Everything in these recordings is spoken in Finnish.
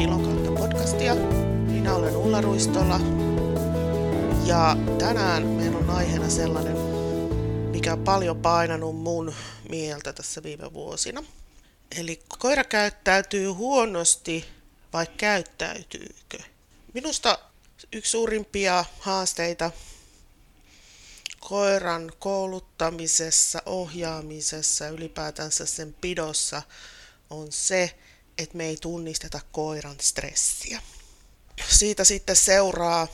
Ilokautta podcastia. Minä olen Ulla Ruistola ja tänään meillä on aiheena sellainen, mikä on paljon painanut mun mieltä tässä viime vuosina. Eli koira käyttäytyy huonosti vai käyttäytyykö? Minusta yksi suurimpia haasteita koiran kouluttamisessa, ohjaamisessa ja ylipäätänsä sen pidossa on se, että me ei tunnisteta koiran stressiä. Siitä sitten seuraa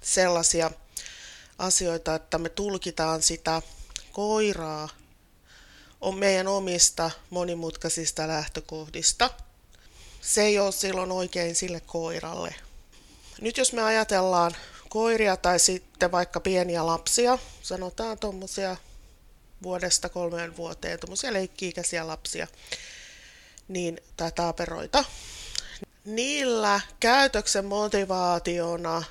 sellaisia asioita, että me tulkitaan sitä koiraa on meidän omista monimutkaisista lähtökohdista. Se ei ole silloin oikein sille koiralle. Nyt jos me ajatellaan koiria tai sitten vaikka pieniä lapsia, sanotaan tuommoisia vuodesta kolmeen vuoteen, tuommoisia leikki-ikäisiä lapsia, niin, tai taaperoita, niillä käytöksen motivaationa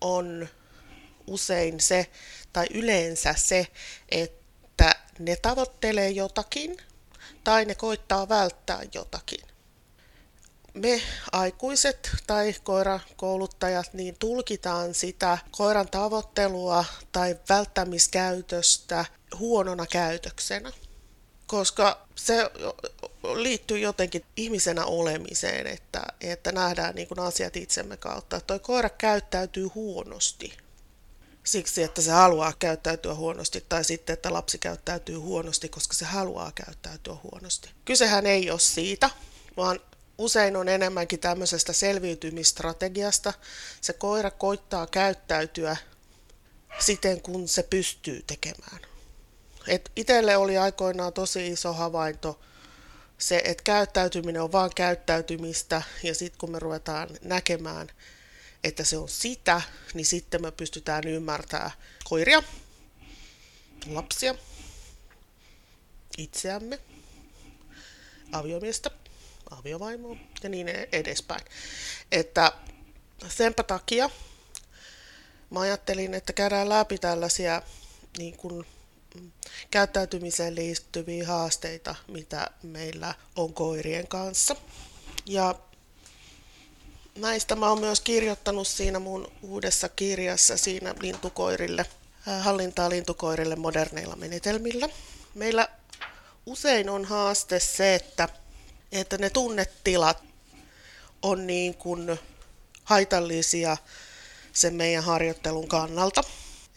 on usein se, tai yleensä se, että ne tavoittelee jotakin, tai ne koittaa välttää jotakin. Me aikuiset tai koirakouluttajat niin tulkitaan sitä koiran tavoittelua tai välttämiskäytöstä huonona käytöksenä, koska se liittyy jotenkin ihmisenä olemiseen, että, että nähdään niin kuin asiat itsemme kautta. Tuo koira käyttäytyy huonosti siksi, että se haluaa käyttäytyä huonosti, tai sitten, että lapsi käyttäytyy huonosti, koska se haluaa käyttäytyä huonosti. Kysehän ei ole siitä, vaan usein on enemmänkin tämmöisestä selviytymistrategiasta. Se koira koittaa käyttäytyä siten, kun se pystyy tekemään. Et itelle oli aikoinaan tosi iso havainto se, että käyttäytyminen on vain käyttäytymistä, ja sitten kun me ruvetaan näkemään, että se on sitä, niin sitten me pystytään ymmärtämään koiria, lapsia, itseämme, aviomiestä, aviovaimoa ja niin edespäin. Että senpä takia mä ajattelin, että käydään läpi tällaisia niin kuin, käyttäytymiseen liittyviä haasteita, mitä meillä on koirien kanssa. Ja näistä mä oon myös kirjoittanut siinä mun uudessa kirjassa siinä lintukoirille, äh, hallintaa lintukoirille moderneilla menetelmillä. Meillä usein on haaste se, että että ne tunnetilat on niin kuin haitallisia sen meidän harjoittelun kannalta.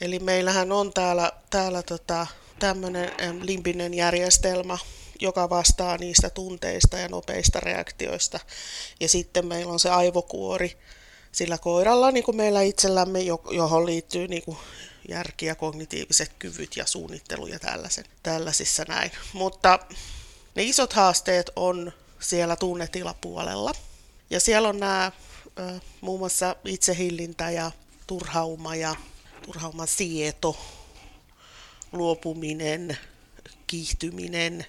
Eli meillähän on täällä, täällä tota, tämmöinen limpinen järjestelmä, joka vastaa niistä tunteista ja nopeista reaktioista. Ja sitten meillä on se aivokuori sillä koiralla, niin kuin meillä itsellämme, johon liittyy niin kuin järki ja kognitiiviset kyvyt ja suunnittelu ja tällaisen, tällaisissa näin. Mutta ne isot haasteet on siellä tunnetilapuolella. Ja siellä on nämä muun muassa itsehillintä ja turhauma ja turhauman sieto, luopuminen, kiihtyminen,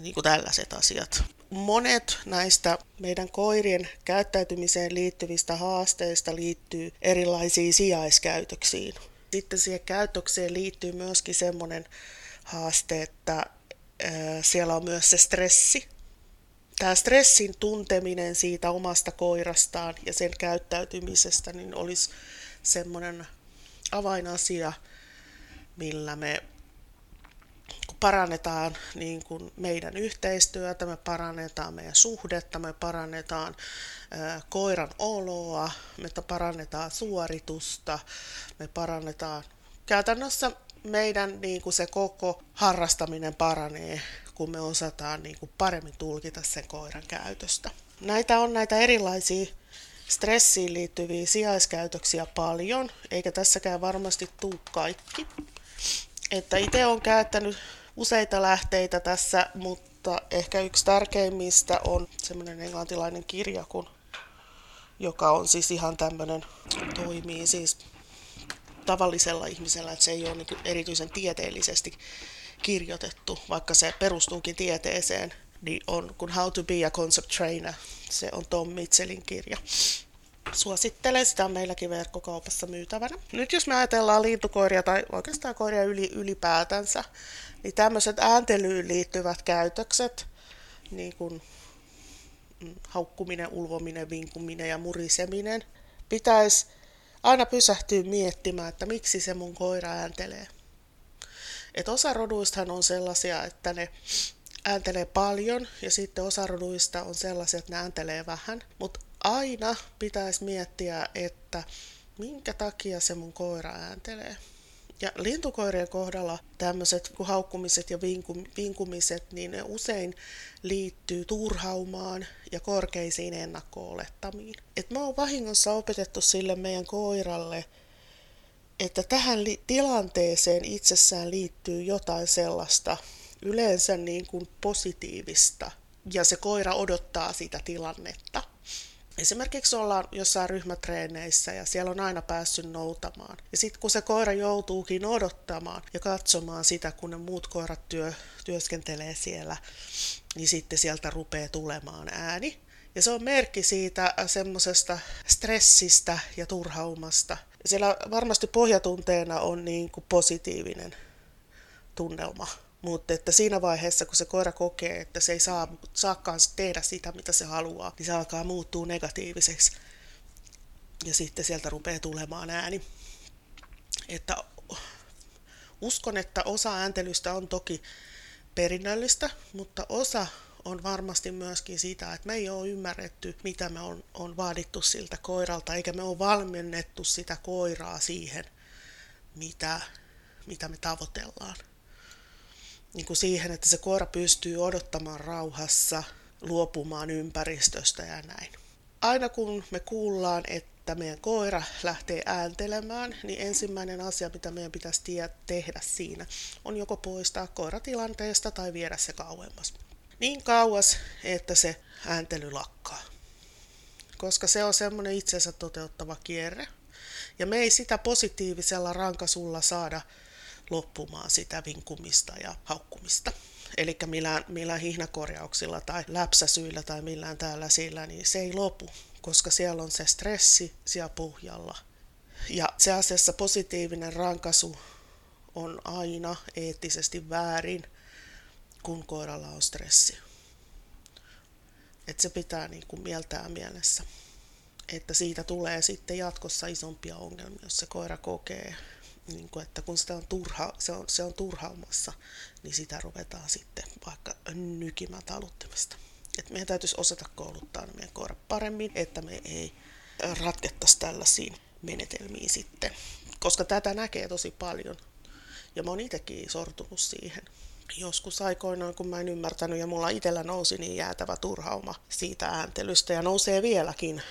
niin kuin tällaiset asiat. Monet näistä meidän koirien käyttäytymiseen liittyvistä haasteista liittyy erilaisiin sijaiskäytöksiin. Sitten siihen käytökseen liittyy myöskin semmoinen haaste, että siellä on myös se stressi. Tämä stressin tunteminen siitä omasta koirastaan ja sen käyttäytymisestä niin olisi semmoinen avainasia, millä me parannetaan niin kuin meidän yhteistyötä, me parannetaan meidän suhdetta, me parannetaan koiran oloa, me parannetaan suoritusta, me parannetaan käytännössä meidän niin kuin se koko harrastaminen paranee, kun me osataan niin kuin paremmin tulkita sen koiran käytöstä. Näitä on näitä erilaisia stressiin liittyviä sijaiskäytöksiä paljon, eikä tässäkään varmasti tuu kaikki. Että itse olen käyttänyt useita lähteitä tässä, mutta ehkä yksi tärkeimmistä on semmoinen englantilainen kirja, kun, joka on siis ihan tämmöinen, toimii siis tavallisella ihmisellä, että se ei ole niin erityisen tieteellisesti kirjoitettu, vaikka se perustuukin tieteeseen, niin on kun How to be a Concept Trainer. Se on Tom Mitchellin kirja. Suosittelen sitä meilläkin verkkokaupassa myytävänä. Nyt jos me ajatellaan lintukoiria tai oikeastaan koiria yli, ylipäätänsä, niin tämmöiset ääntelyyn liittyvät käytökset, niin kuin mm, haukkuminen, ulvominen, vinkuminen ja muriseminen. Pitäisi aina pysähtyä miettimään, että miksi se mun koira ääntelee. Et osa roduistahan on sellaisia, että ne ääntelee paljon ja sitten osa roduista on sellaisia, että ne ääntelee vähän. Mutta aina pitäisi miettiä, että minkä takia se mun koira ääntelee. Ja lintukoirien kohdalla tämmöiset haukkumiset ja vinkumiset, niin ne usein liittyy turhaumaan ja korkeisiin ennakko-olettamiin. Et mä oon vahingossa opetettu sille meidän koiralle, että tähän li- tilanteeseen itsessään liittyy jotain sellaista yleensä niin kuin positiivista, ja se koira odottaa sitä tilannetta. Esimerkiksi ollaan jossain ryhmätreeneissä ja siellä on aina päässyt noutamaan. Ja sitten kun se koira joutuukin odottamaan ja katsomaan sitä, kun ne muut koirat työ, työskentelee siellä, niin sitten sieltä rupeaa tulemaan ääni. Ja se on merkki siitä semmoisesta stressistä ja turhaumasta. Ja siellä varmasti pohjatunteena on niin kuin positiivinen tunnelma mutta että siinä vaiheessa, kun se koira kokee, että se ei saa, saakaan tehdä sitä, mitä se haluaa, niin se alkaa muuttua negatiiviseksi. Ja sitten sieltä rupeaa tulemaan ääni. Että uskon, että osa ääntelystä on toki perinnöllistä, mutta osa on varmasti myöskin sitä, että me ei ole ymmärretty, mitä me on, on vaadittu siltä koiralta, eikä me ole valmennettu sitä koiraa siihen, mitä, mitä me tavoitellaan niin kuin siihen, että se koira pystyy odottamaan rauhassa, luopumaan ympäristöstä ja näin. Aina kun me kuullaan, että meidän koira lähtee ääntelemään, niin ensimmäinen asia, mitä meidän pitäisi tehdä siinä, on joko poistaa koira tilanteesta tai viedä se kauemmas. Niin kauas, että se ääntely lakkaa. Koska se on semmoinen itsensä toteuttava kierre. Ja me ei sitä positiivisella rankasulla saada loppumaan sitä vinkumista ja haukkumista. Eli millään, millään hihnakorjauksilla tai läpsäsyillä tai millään sillä, niin se ei lopu, koska siellä on se stressi siellä pohjalla. Ja se asiassa positiivinen rankasu on aina eettisesti väärin, kun koiralla on stressi. Et se pitää niin kuin mieltää mielessä, että siitä tulee sitten jatkossa isompia ongelmia, jos se koira kokee niin kuin, että kun sitä on turha, se, on, se on turhaumassa, niin sitä ruvetaan sitten vaikka nykimään taluttimesta. Et meidän täytyisi osata kouluttaa meidän koira paremmin, että me ei ratkettaisi tällaisiin menetelmiin sitten. Koska tätä näkee tosi paljon. Ja mä oon itsekin sortunut siihen. Joskus aikoinaan, kun mä en ymmärtänyt ja mulla itsellä nousi niin jäätävä turhauma siitä ääntelystä ja nousee vieläkin.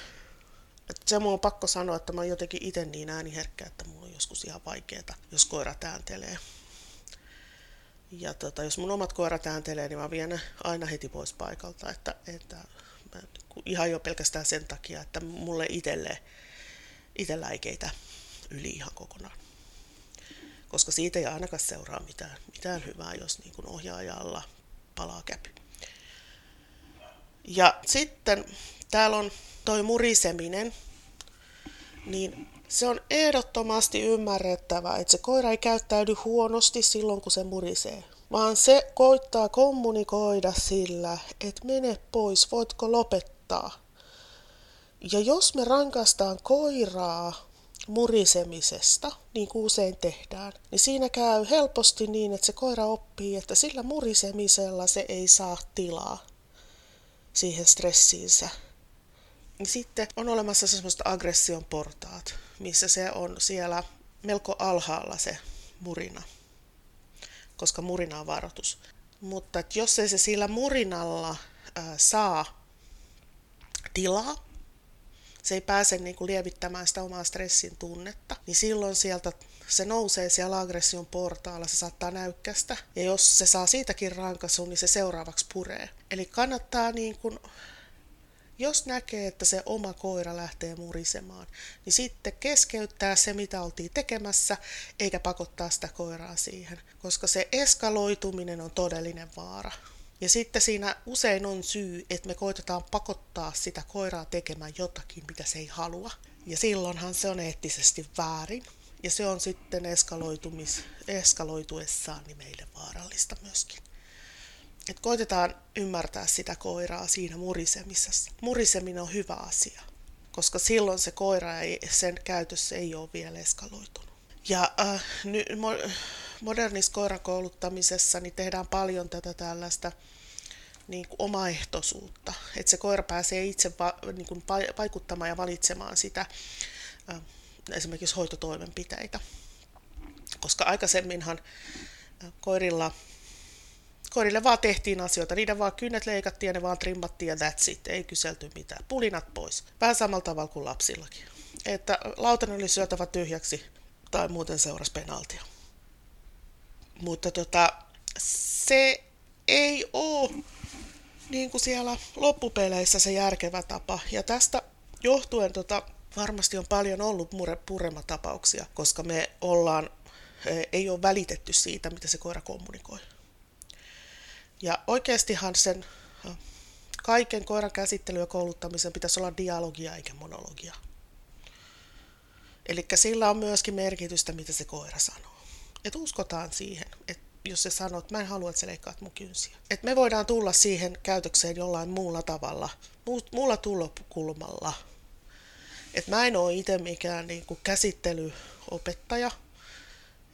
Et se mun on pakko sanoa, että mä oon jotenkin itse niin ääniherkkä, että mulla joskus ihan vaikeeta, jos koira ääntelee. Ja tota, jos mun omat koirat ääntelee, niin mä vien ne aina heti pois paikalta, että, että mä, ihan jo pelkästään sen takia, että mulle itselle, itsellä ei keitä yli ihan kokonaan. Koska siitä ei ainakaan seuraa mitään, mitään hyvää, jos niin kuin ohjaajalla palaa käpy. Ja sitten täällä on toi muriseminen, niin se on ehdottomasti ymmärrettävä, että se koira ei käyttäydy huonosti silloin, kun se murisee, vaan se koittaa kommunikoida sillä, että mene pois, voitko lopettaa. Ja jos me rankastaan koiraa murisemisesta, niin kuin usein tehdään, niin siinä käy helposti niin, että se koira oppii, että sillä murisemisella se ei saa tilaa siihen stressiinsä niin sitten on olemassa semmoiset aggression portaat, missä se on siellä melko alhaalla se murina, koska murina on varoitus. Mutta että jos ei se sillä murinalla ää, saa tilaa, se ei pääse niin kuin lievittämään sitä omaa stressin tunnetta, niin silloin sieltä se nousee siellä aggression portaalla, se saattaa näykkästä. Ja jos se saa siitäkin rankaisun, niin se seuraavaksi puree. Eli kannattaa niin kuin jos näkee, että se oma koira lähtee murisemaan, niin sitten keskeyttää se, mitä oltiin tekemässä, eikä pakottaa sitä koiraa siihen, koska se eskaloituminen on todellinen vaara. Ja sitten siinä usein on syy, että me koitetaan pakottaa sitä koiraa tekemään jotakin, mitä se ei halua. Ja silloinhan se on eettisesti väärin. Ja se on sitten eskaloitumis, eskaloituessaan niin meille vaarallista myöskin. Että koitetaan ymmärtää sitä koiraa siinä murisemisessa. Muriseminen on hyvä asia, koska silloin se koira ei, sen käytössä ei ole vielä eskaloitunut. Ja äh, ny, mo, modernissa koirakouluttamisessa niin tehdään paljon tätä tällaista niin kuin omaehtoisuutta, että se koira pääsee itse va, niin kuin vaikuttamaan ja valitsemaan sitä äh, esimerkiksi hoitotoimenpiteitä. Koska aikaisemminhan äh, koirilla koirille vaan tehtiin asioita, niiden vaan kynnet leikattiin ja ne vaan trimmattiin ja that's it, ei kyselty mitään. Pulinat pois. Vähän samalla tavalla kuin lapsillakin. Että lautanen oli syötävä tyhjäksi tai muuten seurasi penaltia. Mutta tota, se ei ole niin kuin siellä loppupeleissä se järkevä tapa. Ja tästä johtuen tota, varmasti on paljon ollut mure, purematapauksia, koska me ollaan, eh, ei ole välitetty siitä, mitä se koira kommunikoi. Ja oikeastihan sen kaiken koiran käsittely ja kouluttamisen pitäisi olla dialogia eikä monologia. Eli sillä on myöskin merkitystä, mitä se koira sanoo. Että uskotaan siihen, että jos se sanoo, että mä en halua, että sä leikkaat mun kynsiä. Että me voidaan tulla siihen käytökseen jollain muulla tavalla, muulla tulokulmalla. Että mä en ole itse mikään niin käsittelyopettaja,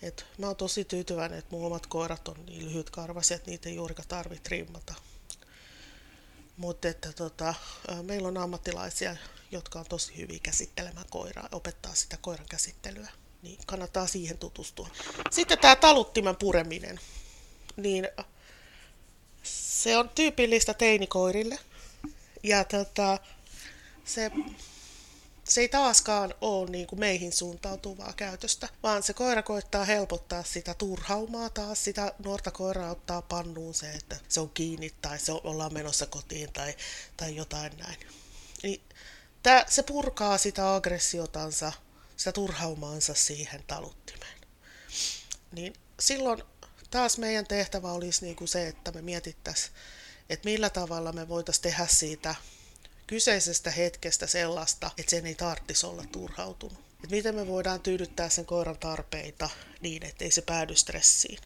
et mä oon tosi tyytyväinen, että mun omat koirat on niin lyhytkarvaisia, että niitä ei juurikaan tarvitse trimmata. Mutta että tota, meillä on ammattilaisia, jotka on tosi hyviä käsittelemään koiraa, opettaa sitä koiran käsittelyä. Niin kannattaa siihen tutustua. Sitten tämä taluttimen pureminen. Niin se on tyypillistä teinikoirille. Ja tota, se se ei taaskaan ole niin kuin meihin suuntautuvaa käytöstä, vaan se koira koittaa helpottaa sitä turhaumaa taas, sitä nuorta koiraa ottaa pannuun se, että se on kiinni tai se ollaan menossa kotiin tai, tai jotain näin. Niin, tää, se purkaa sitä aggressiotansa, sitä turhaumaansa siihen taluttimeen. Niin silloin taas meidän tehtävä olisi niin kuin se, että me mietittäisiin, että millä tavalla me voitaisiin tehdä siitä kyseisestä hetkestä sellaista, että sen ei tarvitsisi olla turhautunut. Että miten me voidaan tyydyttää sen koiran tarpeita niin, ettei se päädy stressiin.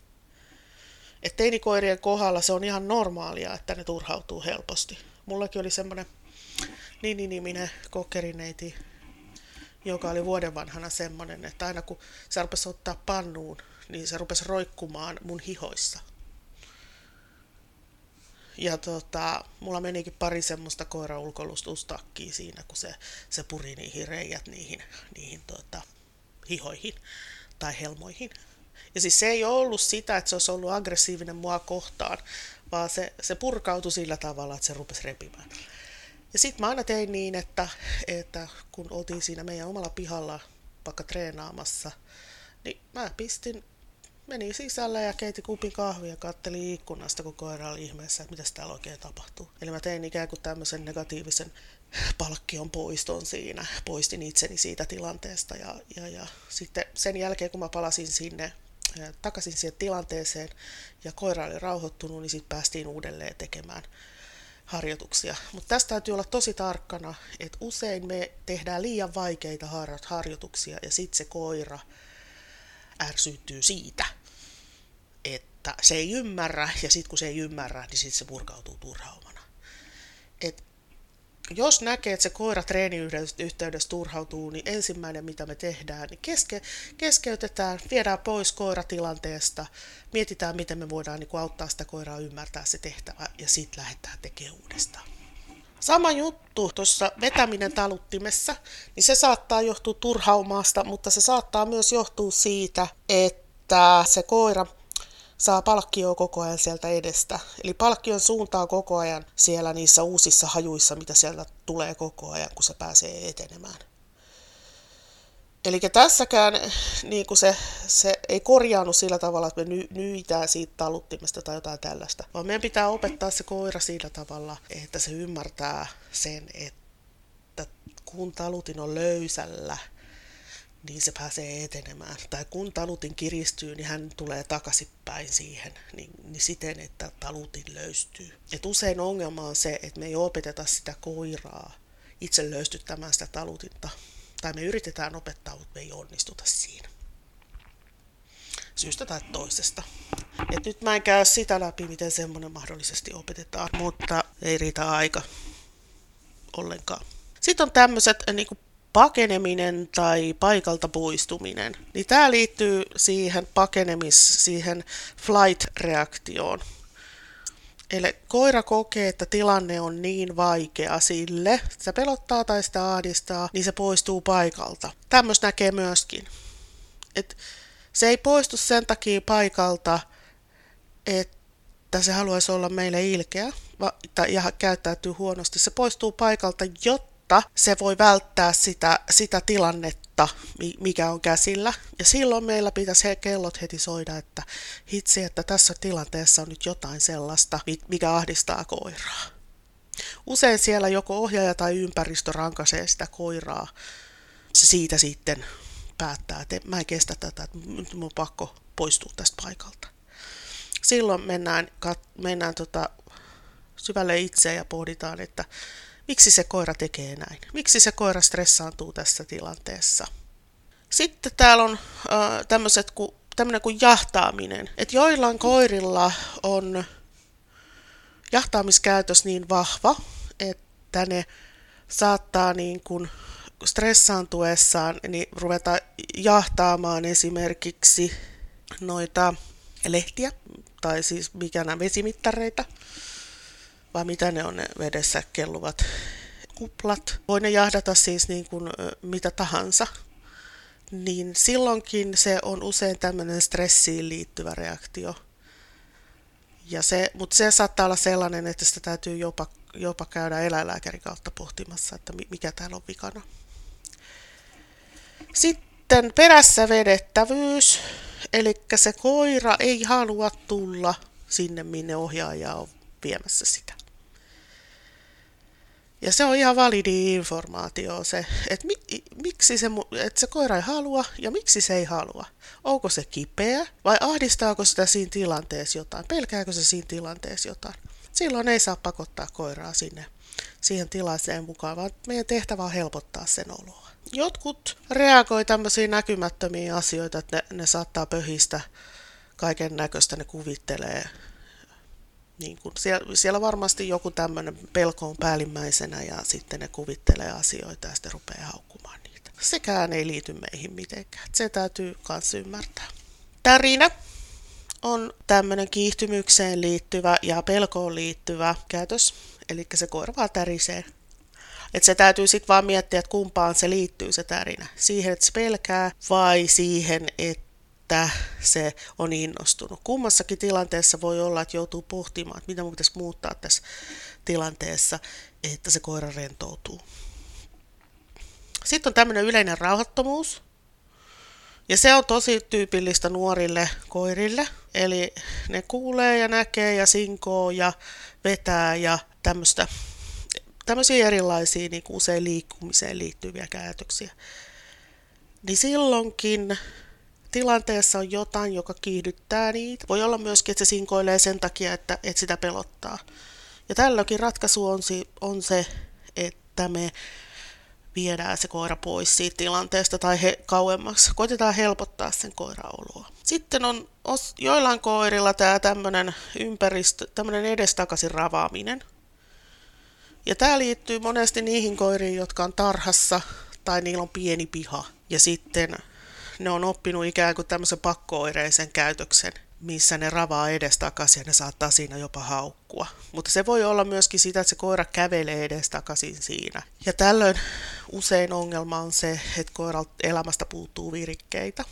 Että teinikoirien kohdalla se on ihan normaalia, että ne turhautuu helposti. Mullakin oli semmoinen Nini-niminen kokkerineiti, joka oli vuoden vanhana semmoinen, että aina kun se rupesi ottaa pannuun, niin se rupesi roikkumaan mun hihoissa – ja tota, mulla menikin pari semmoista koiraulkoilustustakkiä siinä, kun se, se puri niihin reijät niihin, niihin tota, hihoihin tai helmoihin. Ja siis se ei ollut sitä, että se olisi ollut aggressiivinen mua kohtaan, vaan se, se purkautui sillä tavalla, että se rupesi repimään. Ja sitten mä aina tein niin, että, että kun oltiin siinä meidän omalla pihalla vaikka treenaamassa, niin mä pistin meni sisälle ja keiti kupin kahvia ja katteli ikkunasta, kun koira oli ihmeessä, että mitä täällä oikein tapahtuu. Eli mä tein ikään kuin tämmöisen negatiivisen palkkion poiston siinä, poistin itseni siitä tilanteesta ja, ja, ja sitten sen jälkeen, kun mä palasin sinne takaisin siihen tilanteeseen ja koira oli rauhoittunut, niin sitten päästiin uudelleen tekemään harjoituksia. Mutta tästä täytyy olla tosi tarkkana, että usein me tehdään liian vaikeita harjoituksia ja sitten se koira ärsyttyy siitä, että se ei ymmärrä, ja sitten kun se ei ymmärrä, niin sitten se purkautuu turhaumana. Et jos näkee, että se koira treeniyhteydessä turhautuu, niin ensimmäinen mitä me tehdään, niin keske, keskeytetään, viedään pois koiratilanteesta, mietitään miten me voidaan niin auttaa sitä koiraa ymmärtää se tehtävä ja sitten lähdetään tekemään uudestaan. Sama juttu tuossa vetäminen taluttimessa, niin se saattaa johtua turhaumaasta, mutta se saattaa myös johtua siitä, että se koira saa palkkioa koko ajan sieltä edestä. Eli palkkion suuntaa koko ajan siellä niissä uusissa hajuissa, mitä sieltä tulee koko ajan, kun se pääsee etenemään. Eli tässäkään niin kuin se, se ei korjaannu sillä tavalla, että me nyitään siitä taluttimesta tai jotain tällaista, vaan meidän pitää opettaa se koira sillä tavalla, että se ymmärtää sen, että kun talutin on löysällä, niin se pääsee etenemään. Tai kun talutin kiristyy, niin hän tulee takaisinpäin siihen, niin, niin siten, että talutin löystyy. Et usein ongelma on se, että me ei opeteta sitä koiraa itse löystyttämään sitä talutinta, tai me yritetään opettaa, mutta me ei onnistuta siinä. Syystä tai toisesta. Et nyt mä en käy sitä läpi, miten semmoinen mahdollisesti opetetaan, mutta ei riitä aika ollenkaan. Sitten on tämmöiset niin pakeneminen tai paikalta poistuminen. Niin tämä liittyy siihen pakenemis, siihen flight-reaktioon. Eli koira kokee, että tilanne on niin vaikea sille, se pelottaa tai sitä ahdistaa, niin se poistuu paikalta. Tämmöistä näkee myöskin. Et se ei poistu sen takia paikalta, että se haluaisi olla meille ilkeä ja käyttäytyy huonosti. Se poistuu paikalta, jotta se voi välttää sitä, sitä tilannetta, mikä on käsillä. Ja silloin meillä pitäisi he kellot heti soida, että hitsi, että tässä tilanteessa on nyt jotain sellaista, mikä ahdistaa koiraa. Usein siellä joko ohjaaja tai ympäristö rankaisee sitä koiraa. Se siitä sitten päättää, että mä en kestä tätä, että mun on pakko poistua tästä paikalta. Silloin mennään, mennään tota, syvälle itseä ja pohditaan, että miksi se koira tekee näin. Miksi se koira stressaantuu tässä tilanteessa. Sitten täällä on äh, tämmöiset tämmöinen kuin jahtaaminen. Että joillain koirilla on jahtaamiskäytös niin vahva, että ne saattaa niin kuin stressaantuessaan niin ruveta jahtaamaan esimerkiksi noita lehtiä, tai siis mikä nämä vesimittareita, vai mitä ne on ne vedessä kelluvat kuplat. Voi ne jahdata siis niin kuin mitä tahansa. Niin silloinkin se on usein tämmöinen stressiin liittyvä reaktio. Ja se, mutta se saattaa olla sellainen, että sitä täytyy jopa, jopa käydä eläinlääkärin kautta pohtimassa, että mikä täällä on vikana. Sitten perässä vedettävyys, eli se koira ei halua tulla sinne, minne ohjaaja on viemässä sitä. Ja se on ihan validi informaatio se, että mi, miksi se, että se koira ei halua ja miksi se ei halua. Onko se kipeä vai ahdistaako sitä siinä tilanteessa jotain, pelkääkö se siinä tilanteessa jotain. Silloin ei saa pakottaa koiraa sinne siihen tilanteeseen mukaan, vaan meidän tehtävä on helpottaa sen oloa. Jotkut reagoi tämmöisiin näkymättömiin asioita, että ne, ne saattaa pöhistä kaiken näköistä, ne kuvittelee. Niin kun siellä, siellä varmasti joku tämmöinen pelko on päällimmäisenä ja sitten ne kuvittelee asioita ja sitten rupeaa haukkumaan niitä. Sekään ei liity meihin mitenkään. Se täytyy myös ymmärtää. Tärinä on tämmöinen kiihtymykseen liittyvä ja pelkoon liittyvä käytös. Eli se koira vaan tärisee että se täytyy sitten vaan miettiä, että kumpaan se liittyy se tärinä. Siihen, että se pelkää vai siihen, että se on innostunut. Kummassakin tilanteessa voi olla, että joutuu pohtimaan, että mitä mun pitäisi muuttaa tässä tilanteessa, että se koira rentoutuu. Sitten on tämmöinen yleinen rauhattomuus. Ja se on tosi tyypillistä nuorille koirille. Eli ne kuulee ja näkee ja sinkoo ja vetää ja tämmöistä tämmöisiä erilaisia niin usein liikkumiseen liittyviä käytöksiä. Niin silloinkin tilanteessa on jotain, joka kiihdyttää niitä. Voi olla myöskin, että se sinkoilee sen takia, että, että sitä pelottaa. Ja tällöinkin ratkaisu on, on se, että me viedään se koira pois siitä tilanteesta tai he, kauemmaksi. Koitetaan helpottaa sen koiraoloa. Sitten on os, joillain koirilla tämä tämmöinen ympäristö, tämmöinen edestakaisin ravaaminen. Ja tämä liittyy monesti niihin koiriin, jotka on tarhassa tai niillä on pieni piha. Ja sitten ne on oppinut ikään kuin tämmöisen pakkooireisen käytöksen, missä ne ravaa edestakaisin ja ne saattaa siinä jopa haukkua. Mutta se voi olla myöskin sitä, että se koira kävelee edestakaisin siinä. Ja tällöin usein ongelma on se, että koiralta elämästä puuttuu virikkeitä.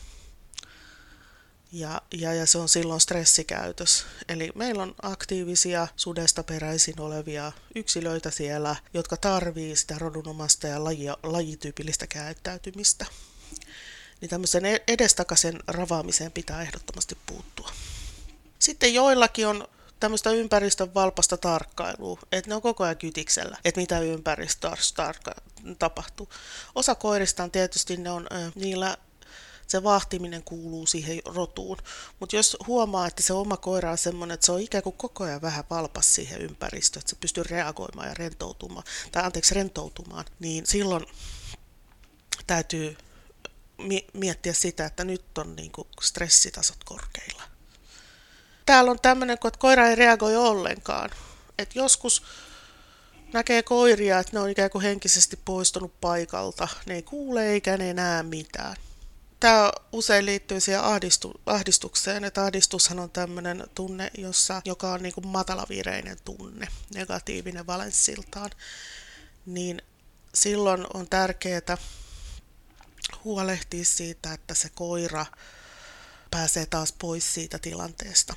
Ja, ja, ja se on silloin stressikäytös. Eli meillä on aktiivisia sudesta peräisin olevia yksilöitä siellä, jotka tarvii sitä rodunomasta ja laji, lajityypillistä käyttäytymistä. Niin tämmöisen e-, edestakaisen ravaamiseen pitää ehdottomasti puuttua. Sitten joillakin on tämmöistä ympäristön valpasta tarkkailua, että ne on koko ajan kytiksellä, että mitä ympäristössä tapahtuu. Osa koirista on tietysti, ne on, niillä se vahtiminen kuuluu siihen rotuun. Mutta jos huomaa, että se oma koira on semmoinen, että se on ikään kuin koko ajan vähän valpas siihen ympäristöön, että se pystyy reagoimaan ja rentoutumaan, tai anteeksi rentoutumaan, niin silloin täytyy miettiä sitä, että nyt on niin kuin stressitasot korkeilla. täällä on tämmöinen, että koira ei reagoi ollenkaan. Et joskus näkee koiria, että ne on ikään kuin henkisesti poistunut paikalta. Ne ei kuule eikä ne näe mitään. Tämä usein liittyy siihen ahdistu, ahdistukseen, että ahdistushan on tämmöinen tunne, jossa, joka on niin kuin matalavireinen tunne, negatiivinen valenssiltaan. Niin silloin on tärkeää huolehtia siitä, että se koira pääsee taas pois siitä tilanteesta.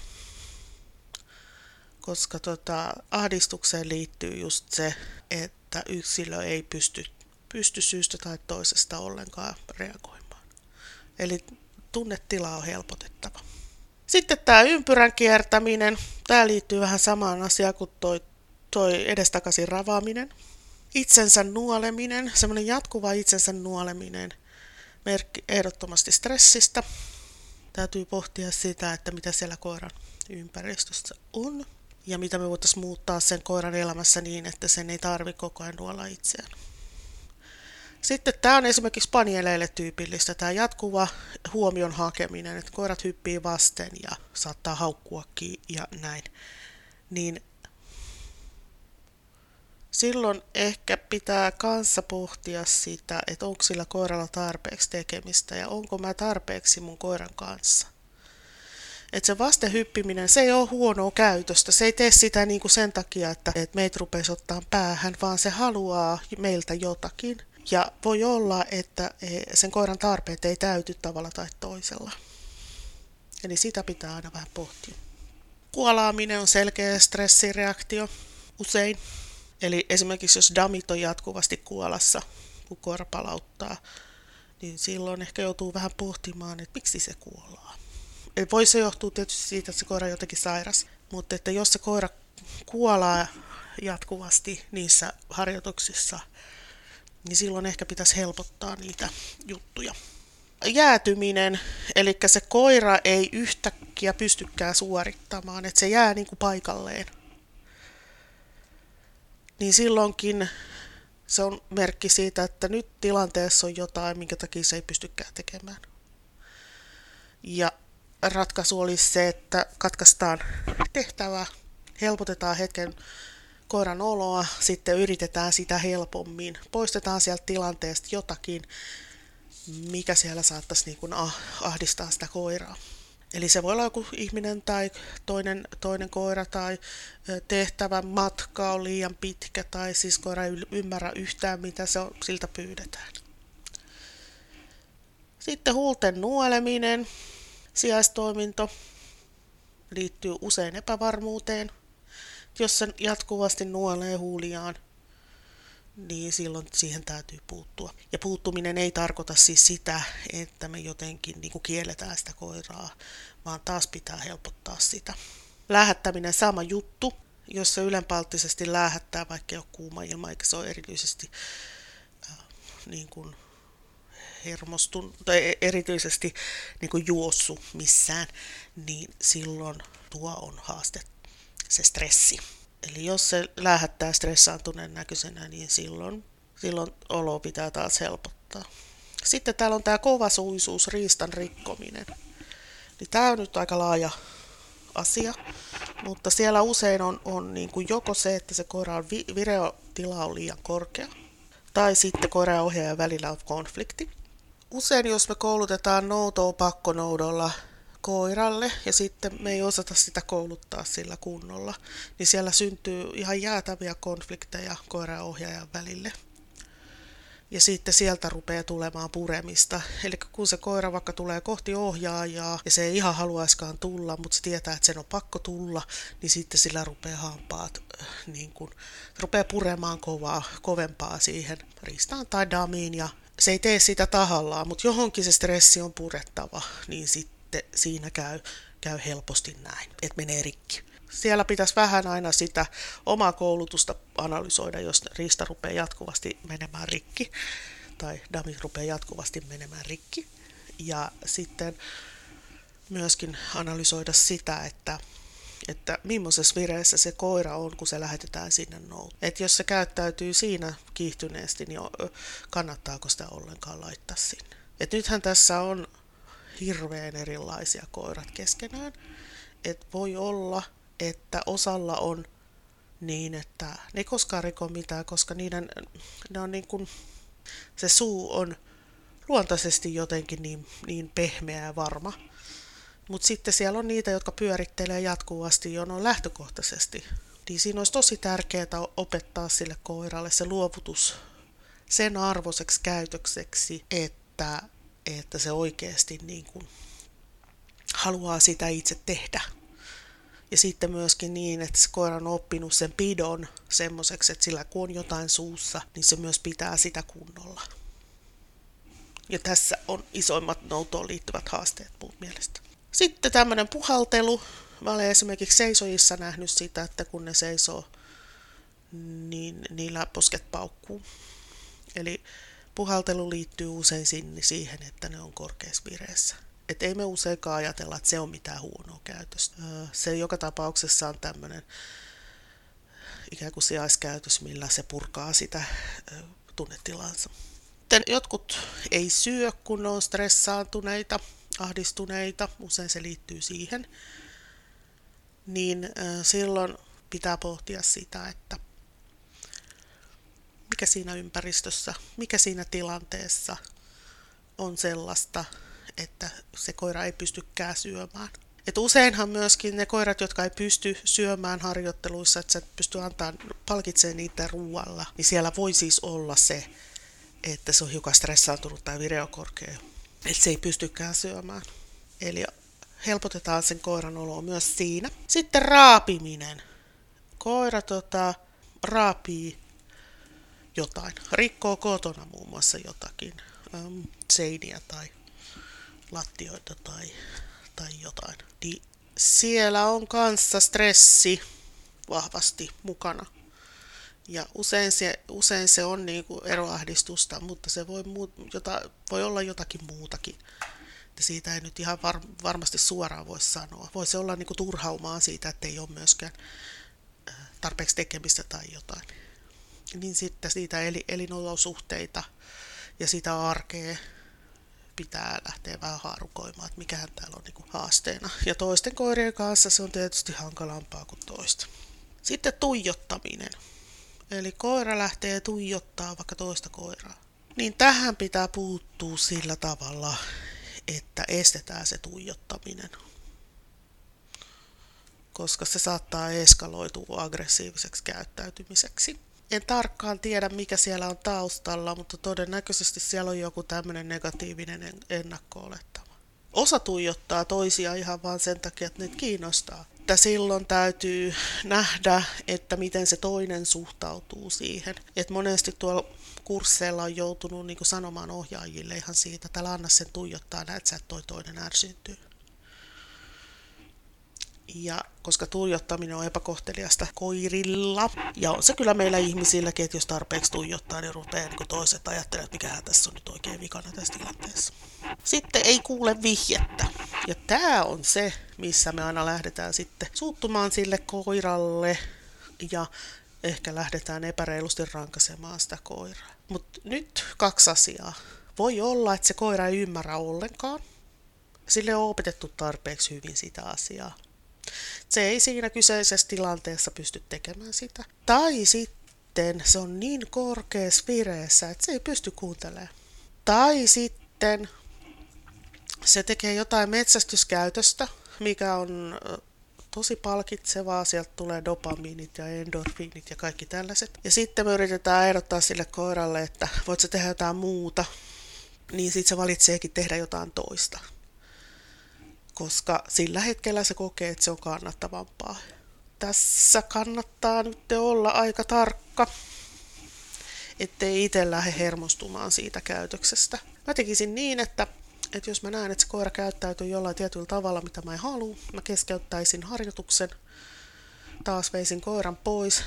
Koska tota, ahdistukseen liittyy just se, että yksilö ei pysty, pysty syystä tai toisesta ollenkaan reagoimaan. Eli tunnetila on helpotettava. Sitten tämä ympyrän kiertäminen. Tämä liittyy vähän samaan asiaan kuin toi, toi edestakaisin ravaaminen. Itsensä nuoleminen, semmoinen jatkuva itsensä nuoleminen, merkki ehdottomasti stressistä. Täytyy pohtia sitä, että mitä siellä koiran ympäristössä on ja mitä me voitaisiin muuttaa sen koiran elämässä niin, että sen ei tarvi koko ajan nuolla itseään. Sitten tämä on esimerkiksi panieleille tyypillistä, tämä jatkuva huomion hakeminen, että koirat hyppii vasten ja saattaa haukkuakin ja näin. Niin silloin ehkä pitää kanssa pohtia sitä, että onko sillä koiralla tarpeeksi tekemistä ja onko mä tarpeeksi mun koiran kanssa. Että se vastehyppiminen, se ei ole huonoa käytöstä. Se ei tee sitä niin kuin sen takia, että, että meitä rupeisi ottaa päähän, vaan se haluaa meiltä jotakin. Ja voi olla, että e, sen koiran tarpeet ei täyty tavalla tai toisella. Eli sitä pitää aina vähän pohtia. Kuolaaminen on selkeä stressireaktio usein. Eli esimerkiksi jos damit on jatkuvasti kuolassa, kun koira palauttaa, niin silloin ehkä joutuu vähän pohtimaan, että miksi se kuolaa. Voi se johtua tietysti siitä, että se koira on jotenkin sairas, mutta että jos se koira kuolaa jatkuvasti niissä harjoituksissa, niin silloin ehkä pitäisi helpottaa niitä juttuja. Jäätyminen, eli se koira ei yhtäkkiä pystykään suorittamaan, että se jää niin kuin paikalleen. Niin silloinkin se on merkki siitä, että nyt tilanteessa on jotain, minkä takia se ei pystykään tekemään. Ja ratkaisu olisi se, että katkaistaan tehtävä, helpotetaan hetken koiran oloa, sitten yritetään sitä helpommin. Poistetaan sieltä tilanteesta jotakin, mikä siellä saattaisi niin kuin ah, ahdistaa sitä koiraa. Eli se voi olla joku ihminen tai toinen, toinen koira tai tehtävä matka on liian pitkä tai siis koira ei ymmärrä yhtään mitä se on, siltä pyydetään. Sitten huulten nuoleminen, sijaistoiminto liittyy usein epävarmuuteen – jos se jatkuvasti nuolee huuliaan, niin silloin siihen täytyy puuttua. Ja puuttuminen ei tarkoita siis sitä, että me jotenkin niin kuin kielletään sitä koiraa, vaan taas pitää helpottaa sitä. Lähettäminen sama juttu, jos se ylenpalttisesti lähettää, vaikka ei ole kuuma ilma, eikä se ole erityisesti äh, niin kuin hermostun, tai erityisesti niin kuin juossu missään, niin silloin tuo on haaste se stressi. Eli jos se lähettää stressaantuneen näköisenä, niin silloin, silloin olo pitää taas helpottaa. Sitten täällä on tämä kovasuisuus, riistan rikkominen. Niin tämä on nyt aika laaja asia, mutta siellä usein on, on niin kuin joko se, että se koiran vi- vireotila on liian korkea, tai sitten koiran ja ohjaajan välillä on konflikti. Usein jos me koulutetaan noutoa pakkonoudolla koiralle ja sitten me ei osata sitä kouluttaa sillä kunnolla, niin siellä syntyy ihan jäätäviä konflikteja koiran ohjaajan välille. Ja sitten sieltä rupeaa tulemaan puremista. Eli kun se koira vaikka tulee kohti ohjaajaa ja se ei ihan haluaiskaan tulla, mutta se tietää, että sen on pakko tulla, niin sitten sillä rupeaa hampaat äh, niin kun, rupeaa puremaan kovaa, kovempaa siihen ristaan tai damiin ja se ei tee sitä tahallaan, mutta johonkin se stressi on purettava, niin sitten sitten siinä käy, käy helposti näin, että menee rikki. Siellä pitäisi vähän aina sitä omaa koulutusta analysoida, jos riista rupeaa jatkuvasti menemään rikki tai dami rupeaa jatkuvasti menemään rikki. Ja sitten myöskin analysoida sitä, että, että millaisessa vireessä se koira on, kun se lähetetään sinne noutoon. Että jos se käyttäytyy siinä kiihtyneesti, niin kannattaako sitä ollenkaan laittaa sinne. Et nythän tässä on hirveän erilaisia koirat keskenään. että voi olla, että osalla on niin, että ne ei koskaan riko mitään, koska niiden, ne on niin kuin, se suu on luontaisesti jotenkin niin, niin pehmeä ja varma. Mutta sitten siellä on niitä, jotka pyörittelee jatkuvasti jo no lähtökohtaisesti. Niin siinä olisi tosi tärkeää opettaa sille koiralle se luovutus sen arvoiseksi käytökseksi, että, että se oikeasti niin kuin haluaa sitä itse tehdä. Ja sitten myöskin niin, että se koira on oppinut sen pidon semmoiseksi, että sillä kun on jotain suussa, niin se myös pitää sitä kunnolla. Ja tässä on isoimmat noutoon liittyvät haasteet mun mielestä. Sitten tämmöinen puhaltelu. Mä olen esimerkiksi seisojissa nähnyt sitä, että kun ne seisoo, niin niillä posket paukkuu. Eli puhaltelu liittyy usein siihen, että ne on korkeassa vireessä. Et ei me useinkaan ajatella, että se on mitään huonoa käytöstä. Se joka tapauksessa on tämmöinen ikään kuin sijaiskäytös, millä se purkaa sitä tunnetilansa. Sitten jotkut ei syö, kun ne on stressaantuneita, ahdistuneita, usein se liittyy siihen. Niin silloin pitää pohtia sitä, että mikä siinä ympäristössä, mikä siinä tilanteessa on sellaista, että se koira ei pystykään syömään. Et useinhan myöskin ne koirat, jotka ei pysty syömään harjoitteluissa, että sä et pysty antaa palkitsemaan niitä ruoalla, niin siellä voi siis olla se, että se on hiukan stressaantunut tai vireokorkea, että se ei pystykään syömään. Eli helpotetaan sen koiran oloa myös siinä. Sitten raapiminen. Koira tota, raapii jotain, rikkoo kotona muun muassa jotakin, ähm, seiniä tai lattioita tai, tai jotain. Niin siellä on kanssa stressi vahvasti mukana. Ja usein se, usein se on niin kuin eroahdistusta, mutta se voi, muu, jota, voi olla jotakin muutakin. Että siitä ei nyt ihan var, varmasti suoraan voi sanoa. Voi se olla niin kuin turhaumaa siitä, että ei ole myöskään tarpeeksi tekemistä tai jotain. Niin sitten siitä eli, elinolosuhteita ja sitä arkea pitää lähteä vähän haarukoimaan, että mikähän täällä on niin haasteena. Ja toisten koirien kanssa se on tietysti hankalampaa kuin toista. Sitten tuijottaminen. Eli koira lähtee tuijottaa vaikka toista koiraa. Niin tähän pitää puuttua sillä tavalla, että estetään se tuijottaminen. Koska se saattaa eskaloitua aggressiiviseksi käyttäytymiseksi. En tarkkaan tiedä, mikä siellä on taustalla, mutta todennäköisesti siellä on joku tämmöinen negatiivinen ennakko-olettama. Osa tuijottaa toisia ihan vain sen takia, että ne kiinnostaa. Että silloin täytyy nähdä, että miten se toinen suhtautuu siihen. Et monesti tuolla kursseilla on joutunut niin sanomaan ohjaajille ihan siitä, että anna sen tuijottaa, näet sä, että toi toinen ärsyntyy. Ja koska tuijottaminen on epäkohteliasta koirilla, ja on se kyllä meillä ihmisilläkin, että jos tarpeeksi tuijottaa, niin rupeaa niin toiset ajattelemaan, että mikähän tässä on nyt oikein vikana tässä tilanteessa. Sitten ei kuule vihjettä. Ja tämä on se, missä me aina lähdetään sitten suuttumaan sille koiralle ja ehkä lähdetään epäreilusti rankasemaan sitä koiraa. Mutta nyt kaksi asiaa. Voi olla, että se koira ei ymmärrä ollenkaan. Sille on opetettu tarpeeksi hyvin sitä asiaa se ei siinä kyseisessä tilanteessa pysty tekemään sitä. Tai sitten se on niin korkeassa vireessä, että se ei pysty kuuntelemaan. Tai sitten se tekee jotain metsästyskäytöstä, mikä on tosi palkitsevaa, sieltä tulee dopamiinit ja endorfiinit ja kaikki tällaiset. Ja sitten me yritetään ehdottaa sille koiralle, että voit sä tehdä jotain muuta, niin sitten se valitseekin tehdä jotain toista koska sillä hetkellä se kokee, että se on kannattavampaa. Tässä kannattaa nyt olla aika tarkka, ettei itse lähde hermostumaan siitä käytöksestä. Mä tekisin niin, että, että jos mä näen, että se koira käyttäytyy jollain tietyllä tavalla, mitä mä en halua, mä keskeyttäisin harjoituksen, taas veisin koiran pois,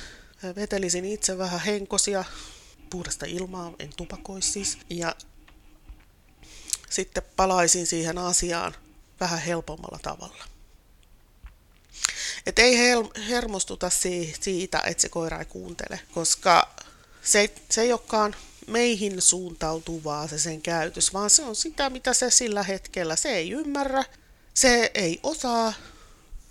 vetelisin itse vähän henkosia, puhdasta ilmaa, en tupakoisi siis, ja sitten palaisin siihen asiaan vähän helpommalla tavalla. Et ei hermostuta siitä, että se koira ei kuuntele, koska se, se ei olekaan meihin suuntautuvaa se sen käytös, vaan se on sitä, mitä se sillä hetkellä, se ei ymmärrä, se ei osaa,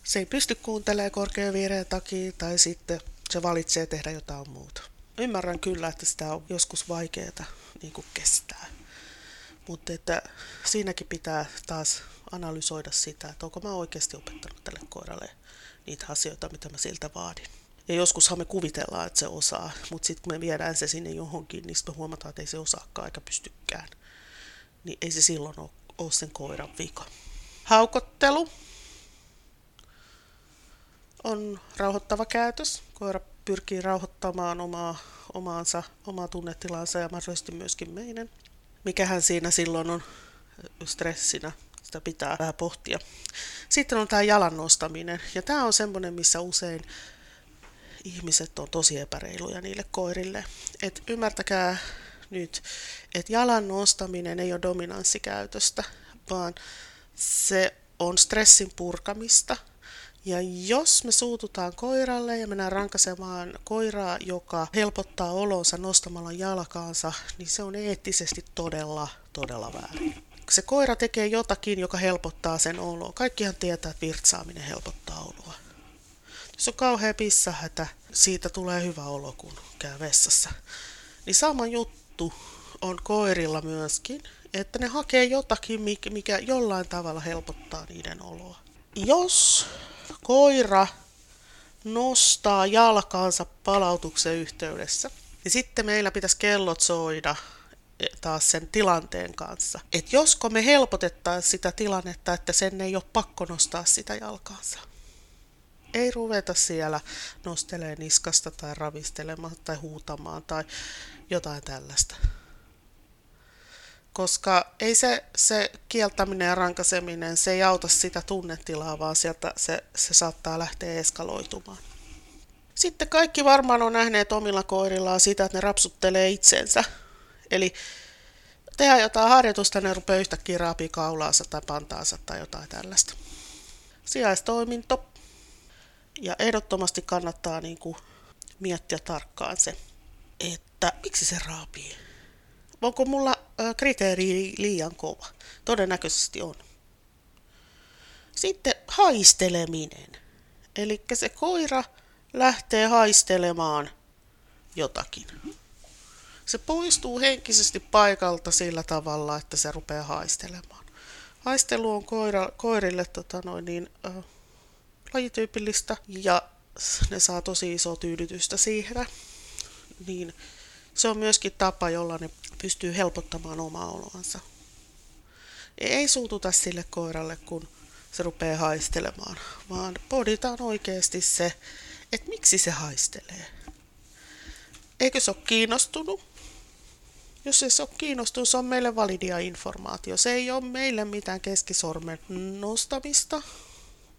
se ei pysty kuuntelemaan korkean viereen takia tai sitten se valitsee tehdä jotain muuta. Ymmärrän kyllä, että sitä on joskus vaikeaa niin kestää. Mutta että siinäkin pitää taas analysoida sitä, että onko mä oikeasti opettanut tälle koiralle niitä asioita, mitä mä siltä vaadin. Ja joskushan me kuvitellaan, että se osaa, mutta sitten kun me viedään se sinne johonkin, niin sitten me huomataan, että ei se osaakaan eikä pystykään. Niin ei se silloin ole, sen koiran vika. Haukottelu on rauhoittava käytös. Koira pyrkii rauhoittamaan omaa, omaansa, omaa tunnetilansa ja mahdollisesti myöskin meidän. Mikähän siinä silloin on stressinä, sitä pitää vähän pohtia. Sitten on tämä jalan nostaminen, ja tämä on semmoinen, missä usein ihmiset on tosi epäreiluja niille koirille. Et ymmärtäkää nyt, että jalan nostaminen ei ole dominanssikäytöstä, vaan se on stressin purkamista. Ja jos me suututaan koiralle ja mennään rankasemaan koiraa, joka helpottaa olonsa nostamalla jalkaansa, niin se on eettisesti todella, todella väärin. Se koira tekee jotakin, joka helpottaa sen oloa. Kaikkihan tietää, että virtsaaminen helpottaa oloa. Jos on kauhea pissahätä, siitä tulee hyvä olo, kun käy vessassa. Niin sama juttu on koirilla myöskin, että ne hakee jotakin, mikä jollain tavalla helpottaa niiden oloa. Jos koira nostaa jalkaansa palautuksen yhteydessä, niin sitten meillä pitäisi kellot soida taas sen tilanteen kanssa. Että josko me helpotettaisiin sitä tilannetta, että sen ei ole pakko nostaa sitä jalkaansa. Ei ruveta siellä nostelemaan niskasta tai ravistelemaan tai huutamaan tai jotain tällaista koska ei se, se kieltäminen ja rankaseminen, se ei auta sitä tunnetilaa, vaan sieltä se, se saattaa lähteä eskaloitumaan. Sitten kaikki varmaan on nähneet omilla koirillaan sitä, että ne rapsuttelee itsensä. Eli tehdään jotain harjoitusta, ne rupeaa yhtäkkiä raapii kaulaansa tai pantaansa tai jotain tällaista. Sijaistoiminto. Ja ehdottomasti kannattaa niin kuin miettiä tarkkaan se, että miksi se raapii Onko mulla kriteeri liian kova? Todennäköisesti on. Sitten haisteleminen. Eli se koira lähtee haistelemaan jotakin. Se poistuu henkisesti paikalta sillä tavalla, että se rupeaa haistelemaan. Haistelu on koira, koirille tota noin, niin, äh, lajityypillistä ja ne saa tosi isoa tyydytystä siihen. Niin se on myöskin tapa, jolla ne pystyy helpottamaan omaa oloansa. Ei suututa sille koiralle, kun se rupeaa haistelemaan, vaan pohditaan oikeasti se, että miksi se haistelee. Eikö se ole kiinnostunut? Jos se ole kiinnostunut, se on meille validia informaatio. Se ei ole meille mitään keskisormen nostamista,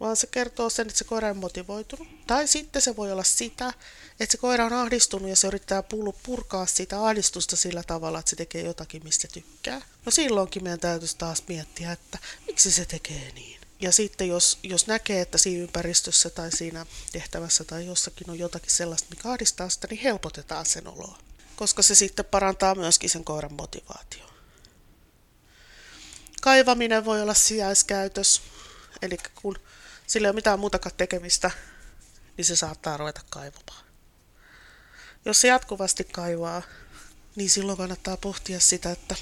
vaan se kertoo sen, että se koira on motivoitunut. Tai sitten se voi olla sitä, että se koira on ahdistunut ja se yrittää purkaa sitä ahdistusta sillä tavalla, että se tekee jotakin, mistä tykkää. No silloinkin meidän täytyisi taas miettiä, että miksi se tekee niin. Ja sitten jos, jos näkee, että siinä ympäristössä tai siinä tehtävässä tai jossakin on jotakin sellaista, mikä ahdistaa sitä, niin helpotetaan sen oloa. Koska se sitten parantaa myöskin sen koiran motivaatio. Kaivaminen voi olla sijaiskäytös. Eli kun sillä ei ole mitään muutakaan tekemistä, niin se saattaa ruveta kaivamaan. Jos se jatkuvasti kaivaa, niin silloin kannattaa pohtia sitä, että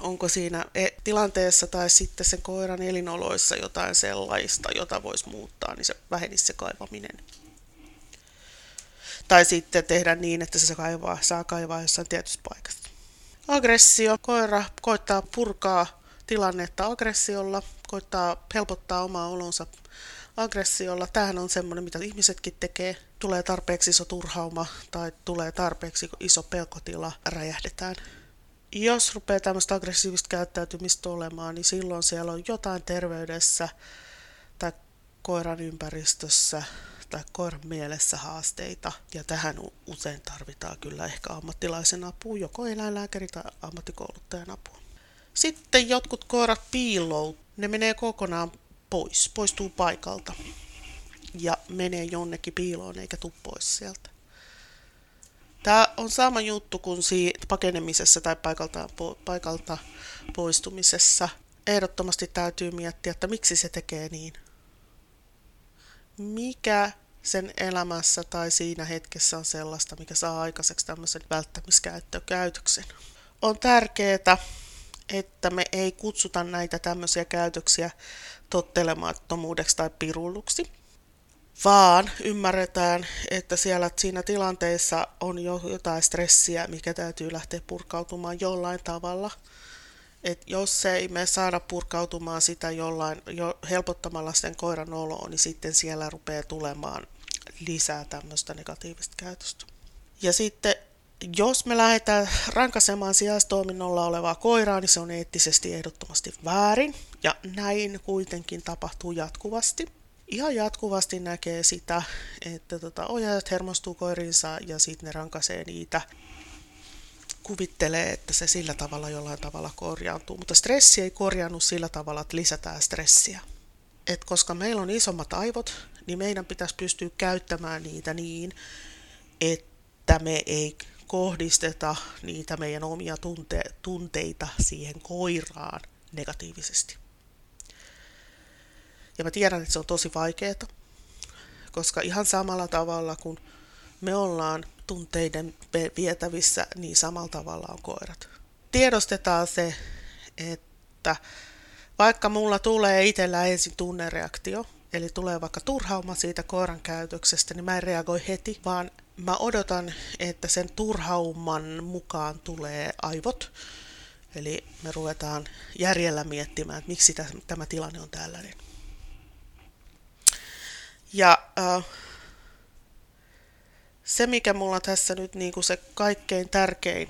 onko siinä e- tilanteessa tai sitten sen koiran elinoloissa jotain sellaista, jota voisi muuttaa, niin se vähenisi se kaivaminen. Tai sitten tehdä niin, että se kaivaa, saa kaivaa jossain tietyssä paikassa. Aggressio. Koira koittaa purkaa tilannetta aggressiolla, koittaa helpottaa omaa olonsa aggressiolla. Tämähän on semmoinen, mitä ihmisetkin tekee. Tulee tarpeeksi iso turhauma tai tulee tarpeeksi iso pelkotila, räjähdetään. Jos rupeaa tämmöistä aggressiivista käyttäytymistä olemaan, niin silloin siellä on jotain terveydessä tai koiran ympäristössä tai koiran mielessä haasteita. Ja tähän usein tarvitaan kyllä ehkä ammattilaisen apua, joko eläinlääkäri tai ammattikouluttajan apua. Sitten jotkut koirat piilou, ne menee kokonaan pois, poistuu paikalta ja menee jonnekin piiloon eikä tuu pois sieltä. Tämä on sama juttu kuin siinä pakenemisessa tai paikalta, po, paikalta poistumisessa. Ehdottomasti täytyy miettiä, että miksi se tekee niin. mikä sen elämässä tai siinä hetkessä on sellaista, mikä saa aikaiseksi tämmöisen välttämiskäyttökäytöksen. On tärkeää, että me ei kutsuta näitä tämmöisiä käytöksiä tottelemattomuudeksi tai pirulluksi, vaan ymmärretään, että siellä siinä tilanteessa on jo jotain stressiä, mikä täytyy lähteä purkautumaan jollain tavalla. Et jos ei me saada purkautumaan sitä jollain, jo helpottamalla sen koiran oloa, niin sitten siellä rupeaa tulemaan lisää tämmöistä negatiivista käytöstä. Ja sitten jos me lähdetään rankasemaan sijaistoiminnolla olevaa koiraa, niin se on eettisesti ehdottomasti väärin. Ja näin kuitenkin tapahtuu jatkuvasti. Ihan jatkuvasti näkee sitä, että tota, ohjaajat hermostuu koirinsa ja sitten ne rankasee niitä. Kuvittelee, että se sillä tavalla jollain tavalla korjaantuu. Mutta stressi ei korjaannu sillä tavalla, että lisätään stressiä. Et koska meillä on isommat aivot, niin meidän pitäisi pystyä käyttämään niitä niin, että me ei kohdisteta niitä meidän omia tunte- tunteita siihen koiraan negatiivisesti. Ja mä tiedän, että se on tosi vaikeaa, koska ihan samalla tavalla kuin me ollaan tunteiden vietävissä, niin samalla tavalla on koirat. Tiedostetaan se, että vaikka mulla tulee itsellä ensin tunnereaktio, eli tulee vaikka turhauma siitä koiran käytöksestä, niin mä en reagoi heti, vaan mä odotan, että sen turhauman mukaan tulee aivot. Eli me ruvetaan järjellä miettimään, että miksi tämä tilanne on tällainen. Ja äh, se, mikä mulla tässä nyt niin kuin se kaikkein tärkein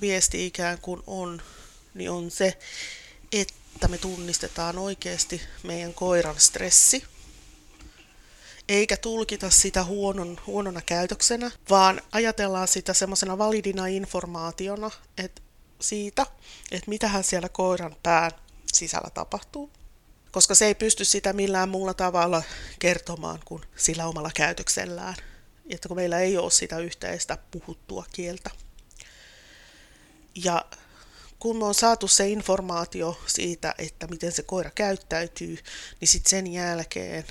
viesti ikään kuin on, niin on se, että me tunnistetaan oikeasti meidän koiran stressi – eikä tulkita sitä huonon, huonona käytöksenä, vaan ajatellaan sitä semmoisena validina informaationa että siitä, että mitähän siellä koiran pään sisällä tapahtuu. Koska se ei pysty sitä millään muulla tavalla kertomaan kuin sillä omalla käytöksellään. Että kun meillä ei ole sitä yhteistä puhuttua kieltä. Ja kun me on saatu se informaatio siitä, että miten se koira käyttäytyy, niin sitten sen jälkeen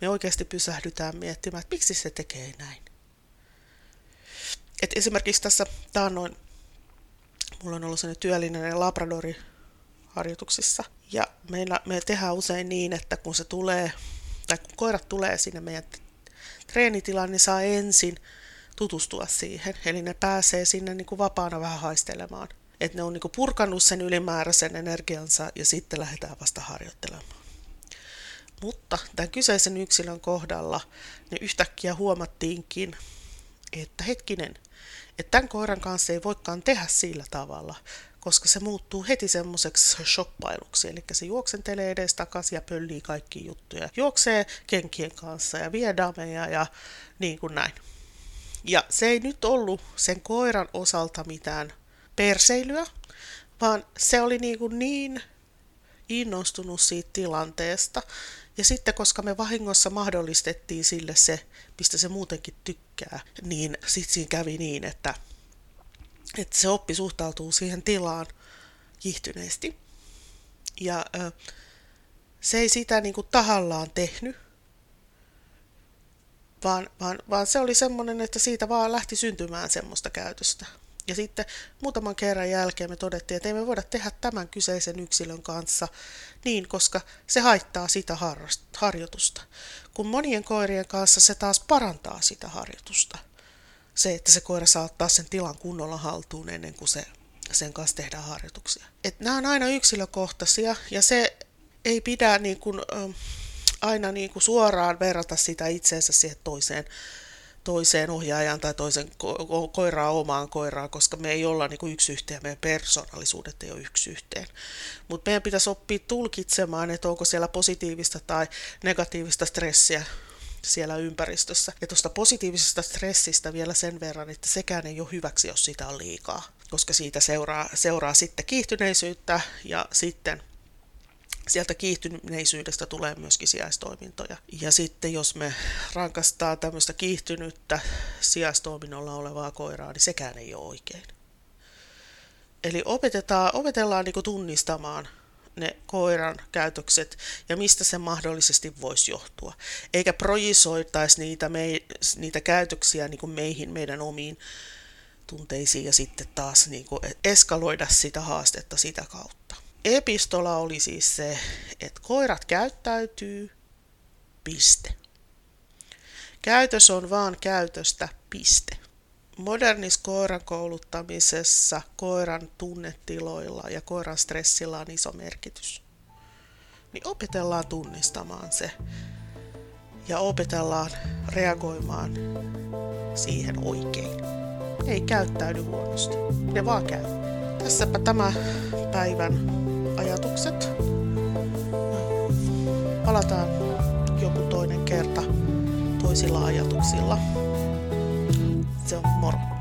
me oikeasti pysähdytään miettimään, että miksi se tekee näin. Et esimerkiksi tässä taannoin, mulla on ollut sellainen työllinen labradori harjoituksissa. Ja meillä, me tehdään usein niin, että kun se tulee, tai kun koirat tulee sinne meidän treenitilaan, niin saa ensin tutustua siihen. Eli ne pääsee sinne niin kuin vapaana vähän haistelemaan. Että ne on niin kuin purkanut sen ylimääräisen energiansa ja sitten lähdetään vasta harjoittelemaan. Mutta tämän kyseisen yksilön kohdalla ne yhtäkkiä huomattiinkin, että hetkinen, että tämän koiran kanssa ei voikaan tehdä sillä tavalla, koska se muuttuu heti semmoiseksi shoppailuksi. Eli se juoksentelee edes takaisin ja pöllii kaikki juttuja. Juoksee kenkien kanssa ja vie dameja ja niin kuin näin. Ja se ei nyt ollut sen koiran osalta mitään perseilyä, vaan se oli niin, kuin niin innostunut siitä tilanteesta ja sitten koska me vahingossa mahdollistettiin sille se, mistä se muutenkin tykkää, niin sitten siinä kävi niin, että, että se oppi suhtautuu siihen tilaan kiihtyneesti. Ja ö, se ei sitä niin kuin tahallaan tehnyt, vaan, vaan, vaan se oli semmoinen, että siitä vaan lähti syntymään semmoista käytöstä. Ja sitten muutaman kerran jälkeen me todettiin, että ei me voida tehdä tämän kyseisen yksilön kanssa niin, koska se haittaa sitä harjoitusta. Kun monien koirien kanssa se taas parantaa sitä harjoitusta. Se, että se koira saa ottaa sen tilan kunnolla haltuun ennen kuin se, sen kanssa tehdään harjoituksia. Et nämä on aina yksilökohtaisia ja se ei pidä niin kuin, aina niin kuin suoraan verrata sitä itseensä siihen toiseen toiseen ohjaajaan tai toisen ko- koiraa omaan koiraan, koska me ei olla niin kuin yksi yhteen, meidän persoonallisuudet ei ole yksi yhteen. Mutta meidän pitäisi oppia tulkitsemaan, että onko siellä positiivista tai negatiivista stressiä siellä ympäristössä. Ja tuosta positiivisesta stressistä vielä sen verran, että sekään ei ole hyväksi, jos sitä on liikaa, koska siitä seuraa, seuraa sitten kiihtyneisyyttä ja sitten sieltä kiihtyneisyydestä tulee myöskin sijaistoimintoja. Ja sitten jos me rankastaa tämmöistä kiihtynyttä sijaistoiminnolla olevaa koiraa, niin sekään ei ole oikein. Eli opetetaan, opetellaan niin tunnistamaan ne koiran käytökset ja mistä se mahdollisesti voisi johtua. Eikä projisoitaisi niitä, me, niitä käytöksiä niin kuin meihin, meidän omiin tunteisiin ja sitten taas niin kuin eskaloida sitä haastetta sitä kautta. Epistola oli siis se, että koirat käyttäytyy, piste. Käytös on vaan käytöstä, piste. Modernissa koiran kouluttamisessa koiran tunnetiloilla ja koiran stressillä on iso merkitys. Niin opetellaan tunnistamaan se ja opetellaan reagoimaan siihen oikein. Ei käyttäydy huonosti, ne vaan käy. Tässäpä tämä päivän ajatukset. Palataan joku toinen kerta toisilla ajatuksilla. Se on moro.